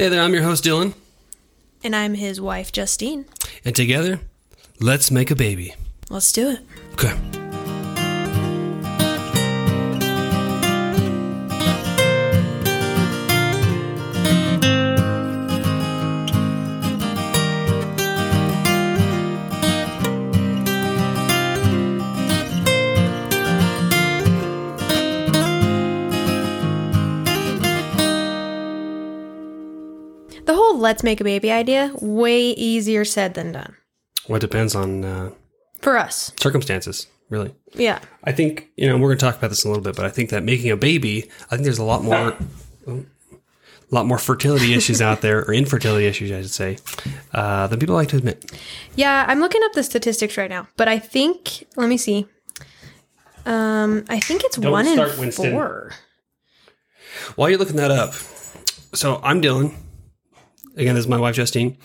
Hey there, I'm your host, Dylan. And I'm his wife, Justine. And together, let's make a baby. Let's do it. Okay. Let's make a baby idea, way easier said than done. Well, it depends on uh, For us. circumstances, really. Yeah. I think, you know, we're going to talk about this in a little bit, but I think that making a baby, I think there's a lot more. a lot more fertility issues out there, or infertility issues, I should say, uh, than people like to admit. Yeah, I'm looking up the statistics right now, but I think let me see. Um, I think it's Don't one start, in Winston. four. While you're looking that up, so I'm Dylan. Again, this is my wife Justine.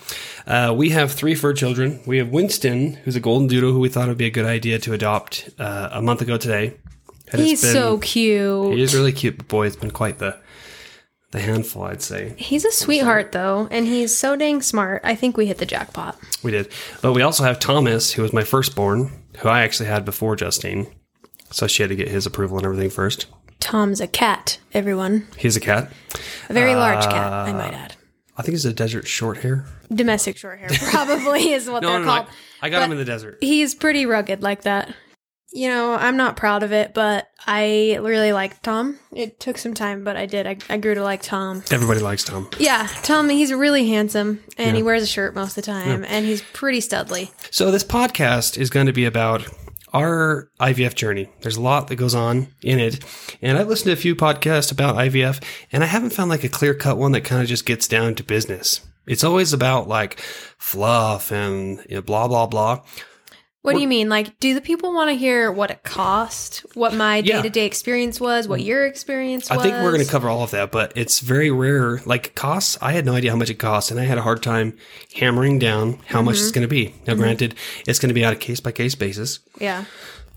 Uh, we have three fur children. We have Winston, who's a golden doodle, who we thought would be a good idea to adopt uh, a month ago today. And He's been- so cute. He is really cute, but boy, it's been quite the the handful, I'd say. He's a sweetheart though, and he's so dang smart. I think we hit the jackpot. We did, but we also have Thomas, who was my firstborn, who I actually had before Justine, so she had to get his approval and everything first. Tom's a cat, everyone. He's a cat. A very large cat, Uh, I might add. I think he's a desert short hair. Domestic short hair probably is what No, they're no, no, called. I, I got But- him in the desert. He's pretty rugged like that. You know, I'm not proud of it, but I really like Tom. It took some time, but I did. I, I grew to like Tom. Everybody likes Tom. Yeah, Tom, he's really handsome and he wears a shirt most of the time and he's pretty studly. So this podcast is going to be about our IVF journey. There's a lot that goes on in it, and I've listened to a few podcasts about IVF, and I haven't found like a clear cut one that kind of just gets down to business. It's always about like fluff and you know, blah blah blah. What do you mean? Like, do the people want to hear what it cost, what my Yeah. day to day experience was, what your experience was? I think we're going to cover all of that, but it's very rare. Like costs, I had no idea how much it costs, and I had a hard time hammering down how much it's going to be. Now, granted, it's going to be on a case by case basis. Yeah.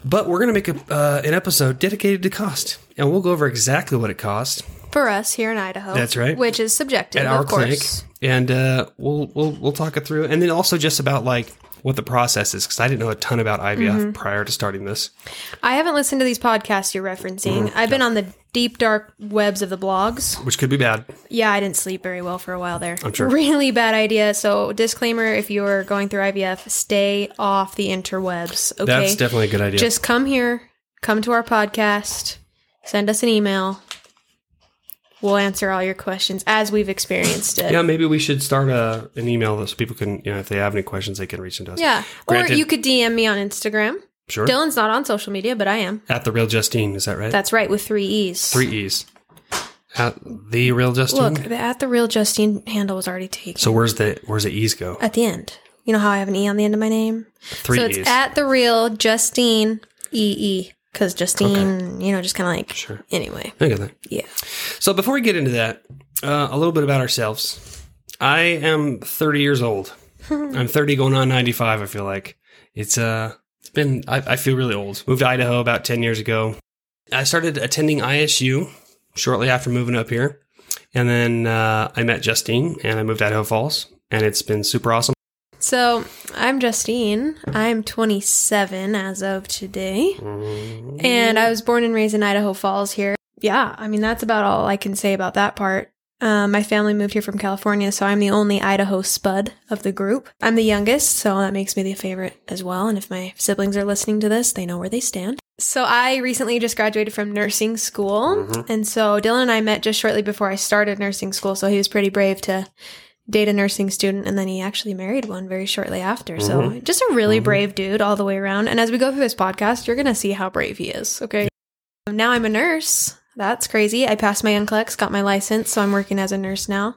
But we're going to make a, uh, an episode dedicated to cost, and we'll go over exactly what it costs For us here in Idaho. That's right. Which is subjective, at our of clinic, course. and uh, we'll we'll we'll talk it through, and then also just about like what the process is because I didn't know a ton about IVF Mm-hmm. prior to starting this. I haven't listened to these podcasts you're referencing. Mm-hmm. I've been on the deep, dark webs of the blogs. Which could be bad. Yeah, I didn't sleep very well for a while there. I'm sure. Really bad idea. So, disclaimer if you're going through IVF, stay off the interwebs. Okay. That's definitely a good idea. Just come here, come to our podcast, send us an email. We'll answer all your questions as we've experienced it. yeah, maybe we should start a, an email so people can, you know, if they have any questions, they can reach into us. Yeah. Or you could DM me on Instagram. Sure. Dylan's not on social media, but I am. At the real Justine, is that right? That's right, with three E's. Three E's. At the real Justine. Look, the at the real Justine handle was already taken. so where's the where's the E's go? at the end. You know how I have an E on the end of my name? Three so it's E's. at the real Justine EE. Because Justine, you know, just kind of like. Sure. Anyway, I get that. yeah. So before we get into that, uh, a little bit about ourselves. I am 30 years old. I'm 30 going on 95. I feel like it's uh it's been I, I feel really old. Moved to Idaho about 10 years ago. I started attending ISU shortly after moving up here, and then uh, I met Justine and I moved to Idaho Falls, and it's been super awesome. So I'm Justine. I'm 27 as of today. And I was born and raised in Idaho Falls here. Yeah, I mean, that's about all I can say about that part. Um, my family moved here from California, so I'm the only Idaho spud of the group. I'm the youngest, so that makes me the favorite as well. And if my siblings are listening to this, they know where they stand. So I recently just graduated from nursing school. And so Dylan and I met just shortly before I started nursing school. So he was pretty brave to date a nursing student and then he actually married one very shortly after. So mm-hmm. just a really mm-hmm. brave dude all the way around. And as we go through this podcast, you're going to see how brave he is. Okay. Now I'm a nurse. That's crazy. I passed my NCLEX, got my license, so I'm working as a nurse now.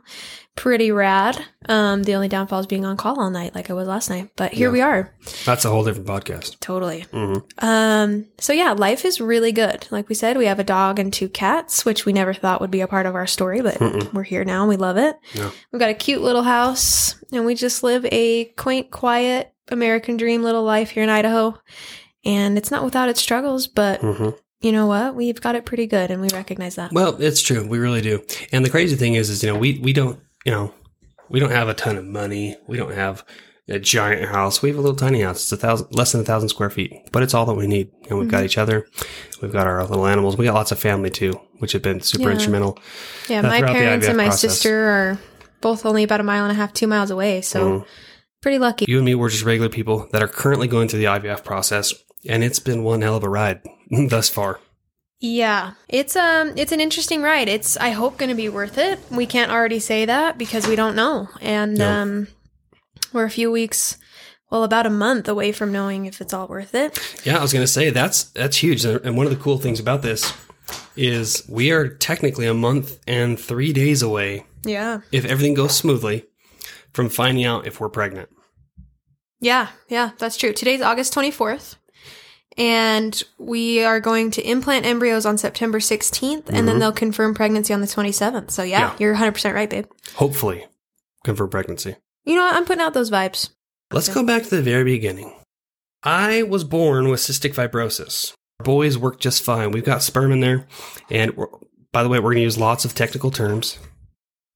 Pretty rad. Um, the only downfall is being on call all night, like I was last night. But here Yeah. we are. That's a whole different podcast. Totally. Mhm. Um, so yeah, life is really good. Like we said, we have a dog and two cats, which we never thought would be a part of our story, but Mm-mm. we're here now and we love it. Yeah. We've got a cute little house and we just live a quaint, quiet American dream little life here in Idaho. And it's not without its struggles, but Mhm. you know what? We've got it pretty good and we recognize that. Well, it's true. We really do. And the crazy thing is, is you know, we we don't you know, we don't have a ton of money. We don't have a giant house. We have a little tiny house. It's a thousand, less than a thousand square feet, but it's all that we need. And we've got each other. We've got our little animals. We got lots of family too, which have been super Yeah. instrumental. Yeah, uh, my parents and my process. sister are both only about a mile and a half, two miles away. So Mm. pretty lucky. You and me, we're just regular people that are currently going through the IVF process, and it's been one hell of a ride thus far. Yeah, it's um, it's an interesting ride. It's I hope going to be worth it. We can't already say that because we don't know, and No. um, we're a few weeks, well, about a month away from knowing if it's all worth it. Yeah, I was going to say that's that's huge. And one of the cool things about this is we are technically a month and three days away, Yeah, if everything goes smoothly, from finding out if we're pregnant. yeah, yeah. That's true. Today's August twenty fourth. And we are going to implant embryos on September 16th, and then mm-hmm. they'll confirm pregnancy on the 27th. So, yeah, Yeah. you're 100% right, babe. Hopefully, confirm pregnancy. You know what? I'm putting out those vibes. Let's go back to the very beginning. I was born with cystic fibrosis. Boys work just fine. We've got sperm in there, and by the way, we're going to use lots of technical terms.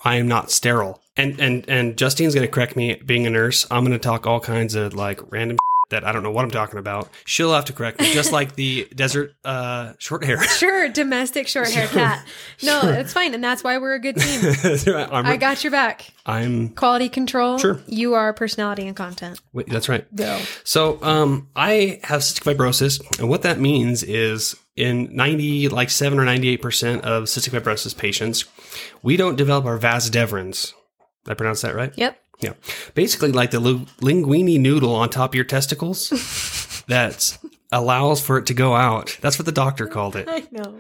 I am not sterile, and and and Justine's going to correct me. Being a nurse, I'm going to talk all kinds of like random that I don't know what I'm talking about. She'll have to correct me, just like the desert uh, short hair. Sure, domestic short hair cat. No, it's fine. And that's why we're a good team. I'm, I got your back. I'm Quality control. Sure. You are personality and content. wait, that's right. Go. So, um, I have cystic fibrosis, and what that means is in 90, like 7 or 98% of cystic fibrosis patients, we don't develop our vas deferens. I pronounce that right? Yep. Yeah. Basically, like the linguine noodle on top of your testicles that allows for it to go out. That's what the doctor called it. I know.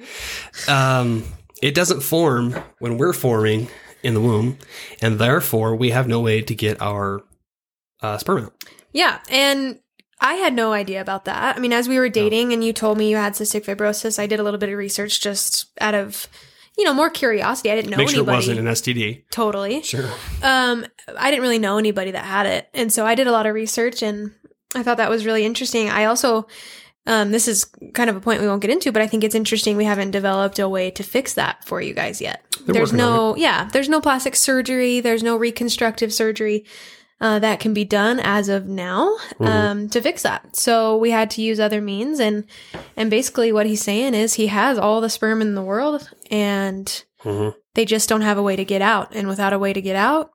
Um, it doesn't form when we're forming in the womb, and therefore we have no way to get our uh, sperm out. Yeah. And I had no idea about that. I mean, as we were dating and you told me you had cystic fibrosis, I did a little bit of research just out of, you know, more curiosity. I didn't know Make sure anybody. it wasn't an STD. totally. Sure. Um, I didn't really know anybody that had it, and so I did a lot of research, and I thought that was really interesting. I also, um, this is kind of a point we won't get into, but I think it's interesting we haven't developed a way to fix that for you guys yet. They're there's no, yeah, there's no plastic surgery, there's no reconstructive surgery. Uh, that can be done as of now Mm-hmm. um, to fix that. So we had to use other means, and and basically what he's saying is he has all the sperm in the world, and hmm they just don't have a way to get out. And without a way to get out,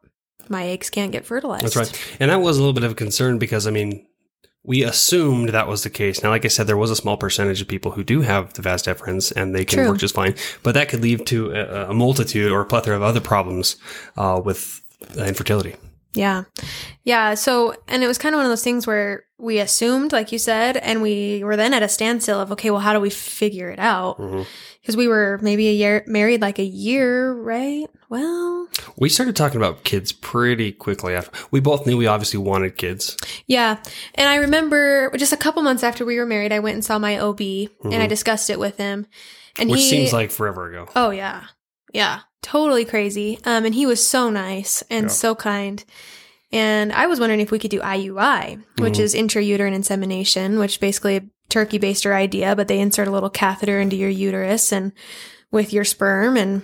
my eggs can't get fertilized. That's right. And that was a little bit of a concern because, I mean, we assumed that was the case. Now, like I said, there was a small percentage of people who do have the vas deferens and they can True. work just fine, but that could lead to a, a multitude or a plethora of other problems uh, with uh, infertility. Yeah. Yeah. So, and it was kind of one of those things where we assumed, like you said, and we were then at a standstill of, okay, well, how do we figure it out? Because we were maybe a year married, like a year, right? Well, We started talking about kids pretty quickly after. We both knew we obviously wanted kids. yeah. And I remember just a couple months after we were married, I went and saw my OB and I discussed it with him. And Mm-hmm. Which he, seems like forever ago. Oh yeah. Yeah. Totally crazy. Um and he was so nice and Yeah. so kind. And I was wondering if we could do IUI, which Mhm. is intrauterine insemination, which basically a turkey baster idea, but they insert a little catheter into your uterus and with your sperm and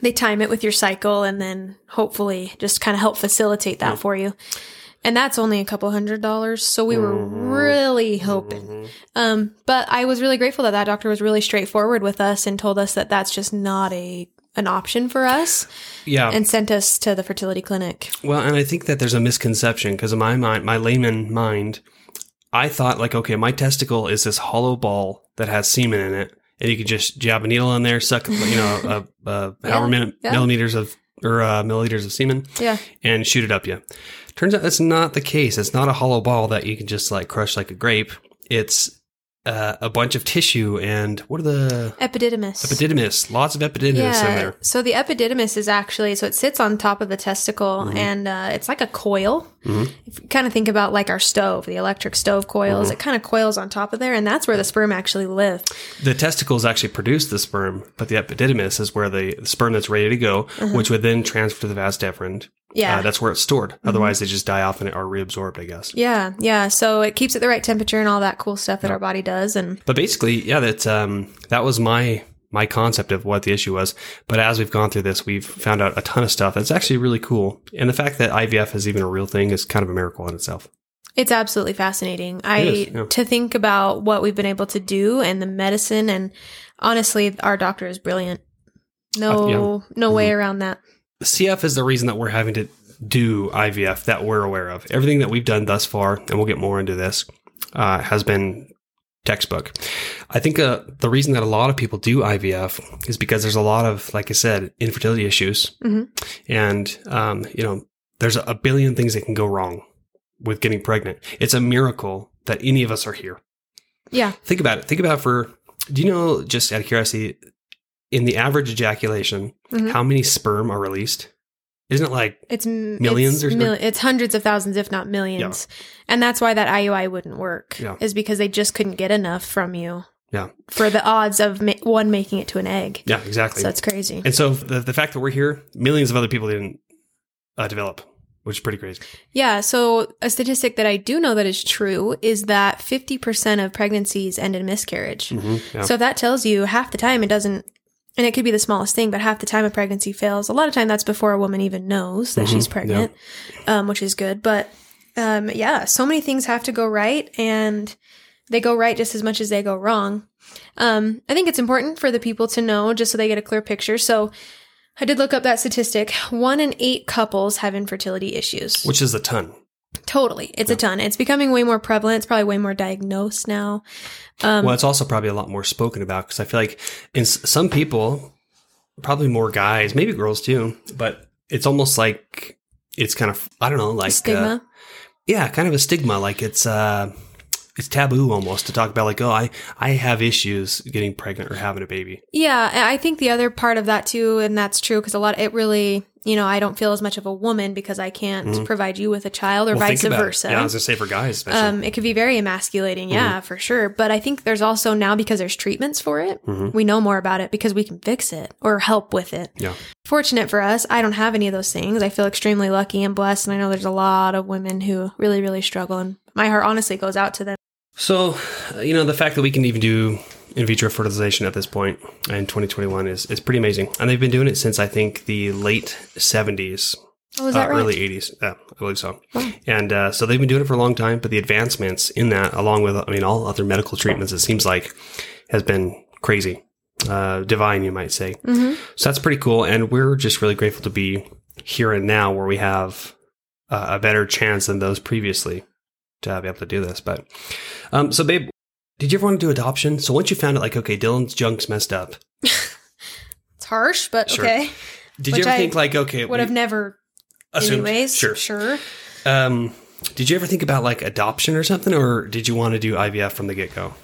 they time it with your cycle and then hopefully just kind of help facilitate that Yeah. for you. And that's only a couple hundred dollars. So we were Mhm. really hoping. Mhm. Um, but I was really grateful that that doctor was really straightforward with us and told us that that's just not a an option for us Yeah. and sent us to the fertility clinic. Well, and I think that there's a misconception because in my mind, my layman mind, I thought like, okay, my testicle is this hollow ball that has semen in it, and you can just jab a needle in there, suck, you know, uh, uh, however many yeah. millimeters of or uh, milliliters of semen, Yeah. and shoot it up you. Turns out that's not the case. It's not a hollow ball that you can just like crush like a grape. It's uh, a bunch of tissue and what are the Epididymis. epididymis? Lots of epididymis in there. So the epididymis is actually so it sits on top of the testicle Mm-hmm. and uh, it's like a coil. Mhm. If you kind of think about like our stove, the electric stove coils, Mm-hmm. it kind of coils on top of there, and that's where the sperm actually live. the testicles actually produce the sperm, but the epididymis is where the, sperm that's ready to go, which would then transfer to the vas deferens. Yeah. Uh, that's where it's stored. Otherwise, they just die off and are reabsorbed, I guess. yeah, yeah. So it keeps it the right temperature and all that cool stuff that our body does. And But basically, yeah, that um, that was my my concept of what the issue was. But as we've gone through this, we've found out a ton of stuff that's actually really cool. And the fact that IVF is even a real thing is kind of a miracle in itself. It's absolutely fascinating. I is, yeah. to think about what we've been able to do and the medicine and honestly our doctor is brilliant. No Uh, yeah. no way Mm-hmm. around that. CF is the reason that we're having to do IVF that we're aware of. Everything that we've done thus far, and we'll get more into this, uh, has been textbook. I think uh, the reason that a lot of people do IVF is because there's a lot of, like I said, infertility issues, Mhm. and um, you know, there's a billion things that can go wrong with getting pregnant. It's a miracle that any of us are here. Yeah. Think about it. Think about for. Do you know, just out of curiosity, in the average ejaculation, Mhm. how many sperm are released? Isn't it like It's Millions it's, or something? it's hundreds of thousands, if not millions. And that's why that IUI wouldn't work. Yeah. Is because they just couldn't get enough from you. Yeah. For the odds of ma- one making it to an egg. yeah, exactly. So that's crazy. and so the the fact that we're here, millions of other people didn't uh, develop, which is pretty crazy. Yeah. So a statistic that I do know that is true is that 50% of pregnancies end in miscarriage. hmm Yeah. So that tells you half the time it doesn't, and it could be the smallest thing, but half the time a pregnancy fails. A lot of time that's before a woman even knows that Mhm, she's pregnant, um, which is good. But um, yeah, so many things have to go right, and they go right just as much as they go wrong. Um, I think it's important for the people to know just so they get a clear picture. So I did look up that statistic. One in eight couples have infertility issues. which is a ton. Totally. It's a ton. It's becoming way more prevalent. It's probably way more diagnosed now. Um, well, it's also probably a lot more spoken about because I feel like in s- some people, probably more guys, maybe girls too, but it's almost like it's kind of I don't know, like uh, stigma. yeah, kind of a stigma. Like it's uh, it's taboo almost to talk about like oh I I have issues getting pregnant or having a baby. Yeah, I think the other part of that too, and that's true because a lot, it really, you know, I don't feel as much of a woman because I can't provide you with a child or Mm-hmm. Well, vice think it. versa. Yeah, I was gonna say for guys, especially. um, it could be very emasculating, yeah, Mm-hmm. for sure. But I think there's also now because there's treatments for it, Mhm. we know more about it because we can fix it or help with it. Yeah. Fortunate for us, I don't have any of those things. I feel extremely lucky and blessed, and I know there's a lot of women who really, really struggle, and my heart honestly goes out to them. So, you know, the fact that we can even do in vitro fertilization at this point in 2021 is, is pretty amazing. And they've been doing it since I think the late 70s, Oh, is uh, right? early 80s. Yeah, I believe so. Wow. And uh, so they've been doing it for a long time, but the advancements in that, along with, I mean, all other medical treatments, it seems like has been crazy, uh, divine, you might say. hmm So that's pretty cool. And we're just really grateful to be here and now where we have uh, a better chance than those previously to be able to do this. But, um, so babe, did you ever want to do adoption? So once you found out, like, okay, Dylan's junk's messed up, It's harsh, but Sure. okay. did Which you ever I think, like, okay, Would have never, assumed- anyways. Sure. Sure. Um, did you ever think about like adoption or something, or did you want to do IVF from the get go?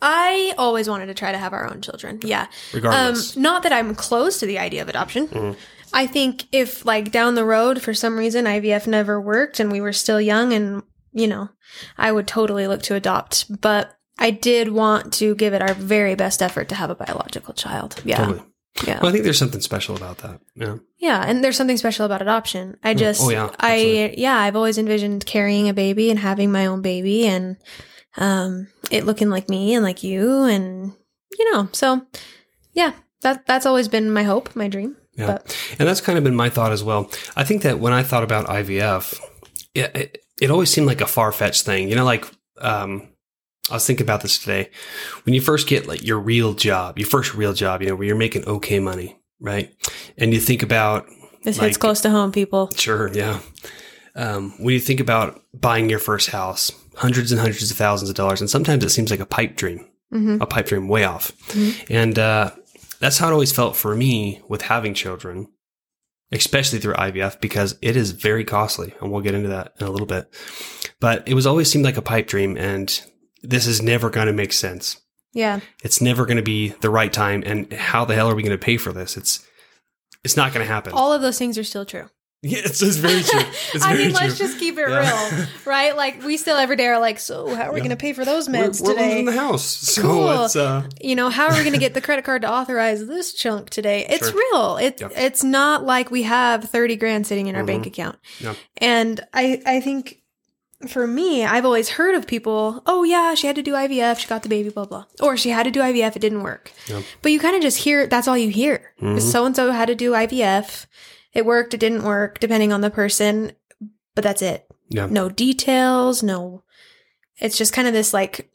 I always wanted to try to have our own children. Yeah. Um, Regardless. not that I'm close to the idea of adoption. Mhm. I think if like down the road for some reason IVF never worked and we were still young and you know, I would totally look to adopt, but I did want to give it our very best effort to have a biological child. Yeah. Totally. Yeah. Well, I think there's something special about that. Yeah. Yeah, and there's something special about adoption. I just, Oh, yeah, I, absolutely. yeah, I've always envisioned carrying a baby and having my own baby and, um, it looking like me and like you and, you know, so yeah, that, that's always been my hope, my dream. Yeah. But And that's kind of been my thought as well. I think that when I thought about IVF, it, it, it always seemed like a far fetched thing. You know, like, um, I was thinking about this today. When you first get like your real job, your first real job, you know, where you're making okay money, right? And you think about, this Like- hits close to home, people. sure, yeah. Um, when you think about buying your first house, hundreds and hundreds of thousands of dollars, and sometimes it seems like a pipe dream, hmm a pipe dream way off. Mhm. And uh, that's how it always felt for me with having children, especially through IVF, because it is very costly. And we'll get into that in a little bit. But it was always seemed like a pipe dream. And this is never going to make sense. Yeah. It's never going to be the right time. And how the hell are we going to pay for this? It's it's not going to happen. All of those things are still true. Yeah, it's, it's very true. It's I very mean, let's just keep it Yeah. real, right? Like we still every day are like, so how are we Yeah. going to pay for those We're, meds we're today? losing the house. So Cool. it's uh you know how are we going to get the credit card to authorize this chunk today it's Sure. real it, Yep. it's not like we have 30 grand sitting in our bank account Yep. and i i think for me, I've always heard of people, oh yeah, she had to do IVF, she got the baby, blah blah. Or she had to do IVF, it didn't work. Yep. But you kind of just hear that's all you hear. So and so had to do IVF. It worked, it didn't work, depending on the person. But that's it. Yeah. No details, no it's just kind of this like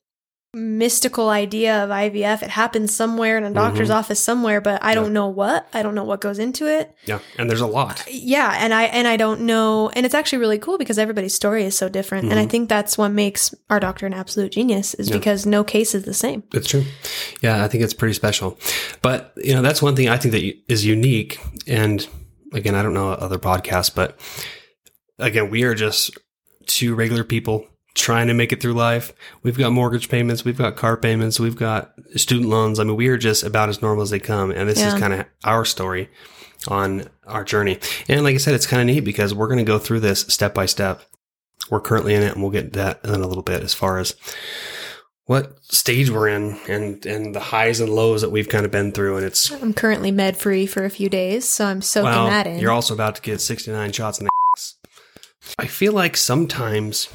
mystical idea of IVF. It happens somewhere in a doctor's Mhm. office somewhere, but I Yeah. don't know what. I don't know what goes into it. Yeah. And there's a lot. Yeah, and I and I don't know and it's actually really cool because everybody's story is so different. And I Mhm. think that's what makes our doctor an absolute genius is Yeah. because no case is the same. It's true. Yeah, I think it's pretty special. But, you know, that's one thing I think that is unique. And again, I don't know other podcasts, but again, we are just two regular people trying to make it through life. We've got mortgage payments, we've got car payments, we've got student loans. I mean, we are just about as normal as they come. And this Yeah. is kind of our story on our journey. And like I said, it's kind of neat because we're going to go through this step by step. We're currently in it and we'll get that in a little bit as far as what stage we're in and and the highs and lows that we've kind of been through and it's I'm currently med free for a few days, so I'm soaking well that in. you're also about to get 69 shots in the ass. I feel like sometimes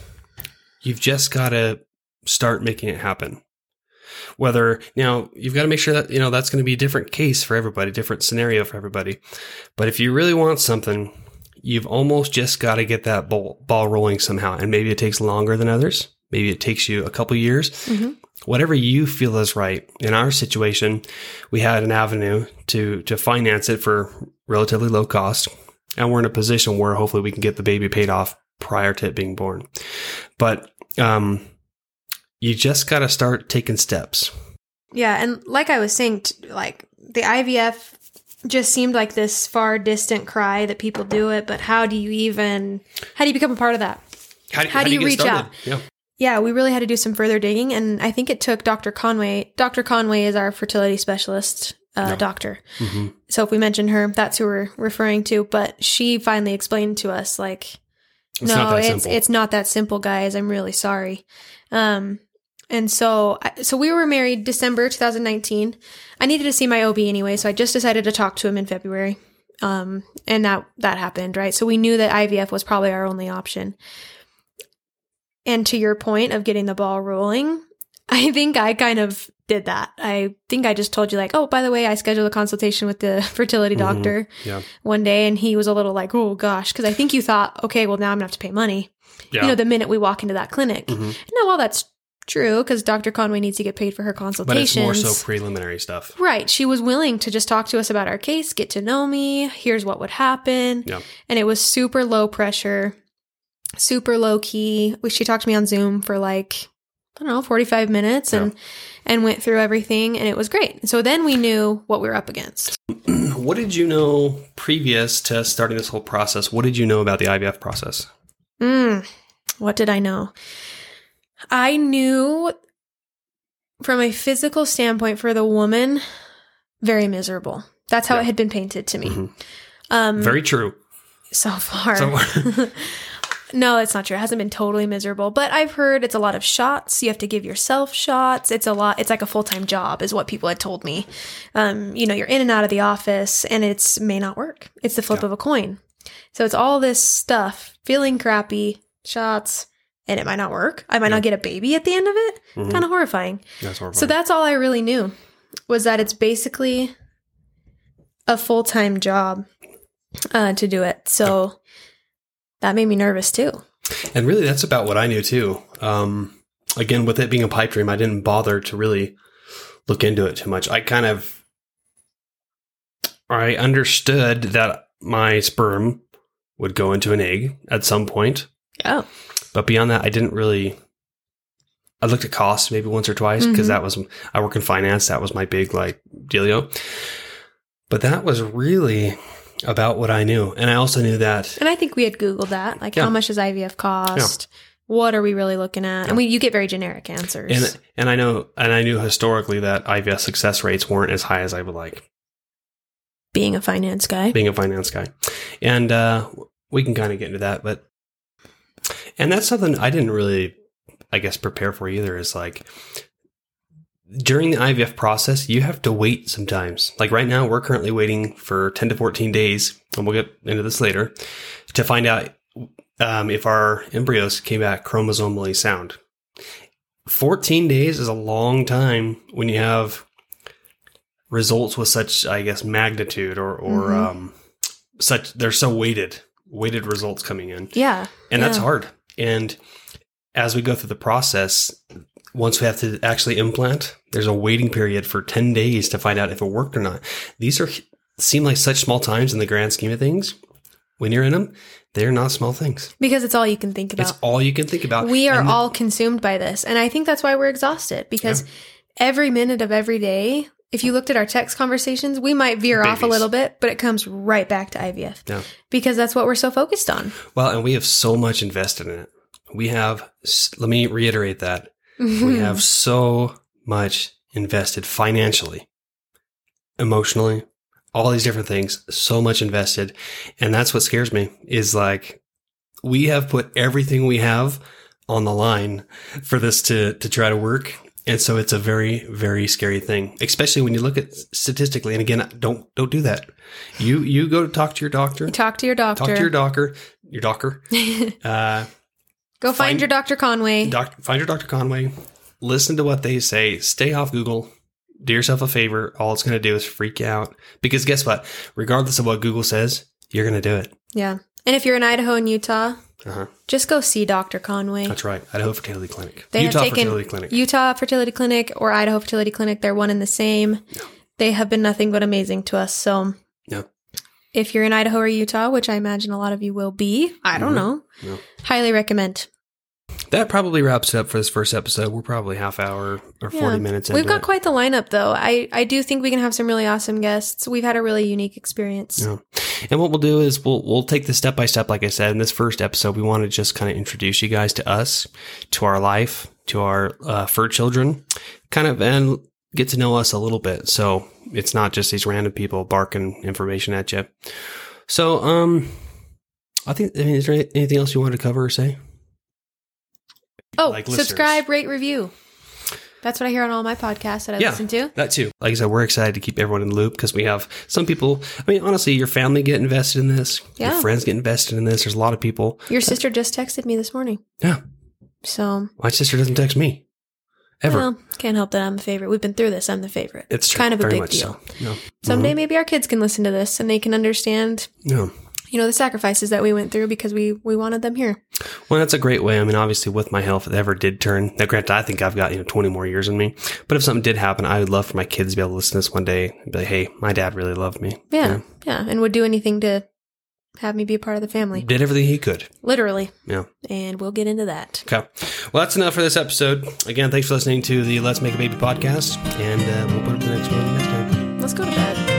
you've just got to start making it happen. Whether now you've got to make sure that you know that's going to be a different case for everybody, different scenario for everybody. But if you really want something, you've almost just got to get that ball, ball rolling somehow. And maybe it takes longer than others. Maybe it takes you a couple years. Mhm. Whatever you feel is right. In our situation, we had an avenue to to finance it for relatively low cost, and we're in a position where hopefully we can get the baby paid off prior to it being born. But um, you just got to start taking steps. Yeah, and like I was saying, t- like the IVF just seemed like this far distant cry that people do it, but how do you even how do you become a part of that? How How do you get reach started? out? Yeah. Yeah, we really had to do some further digging, and I think it took Dr. Conway. Dr. Conway is our fertility specialist uh, doctor. hmm So if we mention her, that's who we're referring to. But she finally explained to us, like, It's no, it's simple. it's not that simple, guys. I'm really sorry. Um, and so so we were married December 2019. I needed to see my OB anyway, so I just decided to talk to him in February. Um, and that that happened, right? So we knew that IVF was probably our only option. And to your point of getting the ball rolling, I think I kind of did that. I think I just told you like, oh, by the way, I scheduled a consultation with the fertility Mhm. doctor Yeah. one day, and he was a little like, oh gosh, because I think you thought, okay, well now I'm gonna have to pay money. Yeah. You know, the minute we walk into that clinic. Mhm. Now, while that's true, because Dr. Conway needs to get paid for her But it's more so preliminary stuff. Right. She was willing to just talk to us about our case, get to know me. Here's what would happen. Yeah. And it was super low pressure, super low key. We- She talked to me on Zoom for like, I don't know, 45 minutes and, and went through everything and it was great. So then we knew what we were up against. What did you know previous to starting this whole process? What did you know about the IVF process? Mm, what did I know? I knew from a physical standpoint for the woman, very miserable. That's how Yeah. it had been painted to me. Mhm. Um, Very true. so far. So- no, it's not true. It hasn't been totally miserable, but I've heard it's a lot of shots. You have to give yourself shots. It's a lot. It's like a full time job, is what people had told me. Um, you know, you're in and out of the office, and it's may not work. It's the flip Yeah. of a coin. So it's all this stuff, feeling crappy, shots, and it might not work. I might Yeah. not get a baby at the end of it. Mhm. Kind of horrifying. That's horrifying. So that's all I really knew was that it's basically a full time job uh, to do it. So that made me nervous too. And really, that's about what I knew too. Um, again, with it being a pipe dream, I didn't bother to really look into it too much. I kind of, I understood that my sperm would go into an egg at some point, Yeah. but beyond that, I didn't really. I looked at costs maybe once or twice because Mhm. that was I work in finance. That was my big like dealio. But that was really about what I knew, and I also knew that and I think we had Googled that. Like, Yeah. how much does IVF cost? What are we really looking at? Yeah. And we, you get very generic answers. And and I know and I knew historically that IVF success rates weren't as high as I would like, being a finance guy. being a finance guy. And uh, we can kind of get into that, but and that's something I didn't really, I guess, prepare for either. Is like during the IVF process, you have to wait sometimes. Like right now, we're currently waiting for ten to fourteen days, and we'll get into this later to find out um, if our embryos came back chromosomally sound. 14 days is a long time when you have results with such, I guess, magnitude or, or Mhm. um, such, they're so weighted, weighted results coming in. Yeah. And that's hard. And as we go through the process, once we have to actually implant, there's a waiting period for 10 days to find out if it worked or not. These are seem like such small times in the grand scheme of things. When you're in them, they're not small things. Because it's all you can think about. It's all you can think about. we are the- all consumed by this. And I think that's why we're exhausted because every minute of every day, if you looked at our text conversations, we might veer off a little bit, but it comes right back to IVF Yeah. because that's what we're so focused on. Well, and we have so much invested in it. We have, let me reiterate that. We have so much invested financially, emotionally, all these different things, so much invested. And that's what scares me is like, we have put everything we have on the line for this to, to try to work. And so it's a very, very scary thing, especially when you look at statistically. And again, don't, don't do that. You, you go to talk to your doctor, Talk to your doctor. talk to your doctor, your doctor, uh, Go find, Find- your Dr. Conway. Doc, find your Dr. Conway. Listen to what they say. Stay off Google. Do yourself a favor. All it's going to do is freak you out. Because guess what? Regardless of what Google says, you're going to do it. yeah. And if you're in Idaho and Utah, Uh-huh. just go see Dr. Conway. That's right. Idaho Fertility Clinic. They Utah have taken Fertility Clinic. Utah Fertility Clinic or Idaho Fertility Clinic. They're one and the same. They have been nothing but amazing to us. So, Yeah. If you're in Idaho or Utah, which I imagine a lot of you will be, I don't Mhm. know, Yeah. highly recommend. that probably wraps it up for this first episode. We're probably half hour or 40 Yeah. minutes We've got it. quite the lineup, though. I, I do think we can have some really awesome guests. We've had a really unique experience. Yeah. And what we'll do is we'll we'll take this step by step, like I said. In this first episode, we want to just kind of introduce you guys to us, to our life, to our uh, fur children, kind of, and get to know us a little bit. So it's not just these random people barking information at you. So, um, I think. I mean, is there anything else you wanted to cover or say? Oh, Like subscribe, rate, review. That's what I hear on all my podcasts that I Yeah. listen to. That too. Like I said, we're excited to keep everyone in the loop because we have some people. I mean, honestly, your family get invested in this. Yeah. Your friends get invested in this. There's a lot of people. Your sister just texted me this morning. Yeah. So, My sister doesn't text me ever. well, can't help that I'm the favorite. We've been through this. I'm the favorite. It's true. kind of a big much deal. So. No. Someday mm-hmm. maybe our kids can listen to this and they can understand, No. you know, the sacrifices that we went through because we we wanted them here. Well, that's a great way. I mean, obviously, with my health, if it ever did turn. Now, granted, I think I've got you know twenty more years in me. But if something did happen, I would love for my kids to be able to listen to this one day and be like, "Hey, my dad really loved me. Yeah. You Yeah, and would do anything to have me be a part of the family. did everything he could." Literally. Yeah. And we'll get into that. Okay. Well, that's enough for this episode. Again, thanks for listening to the Let's Make a Baby podcast, and uh, we'll put up the next one next time. Let's go to bed.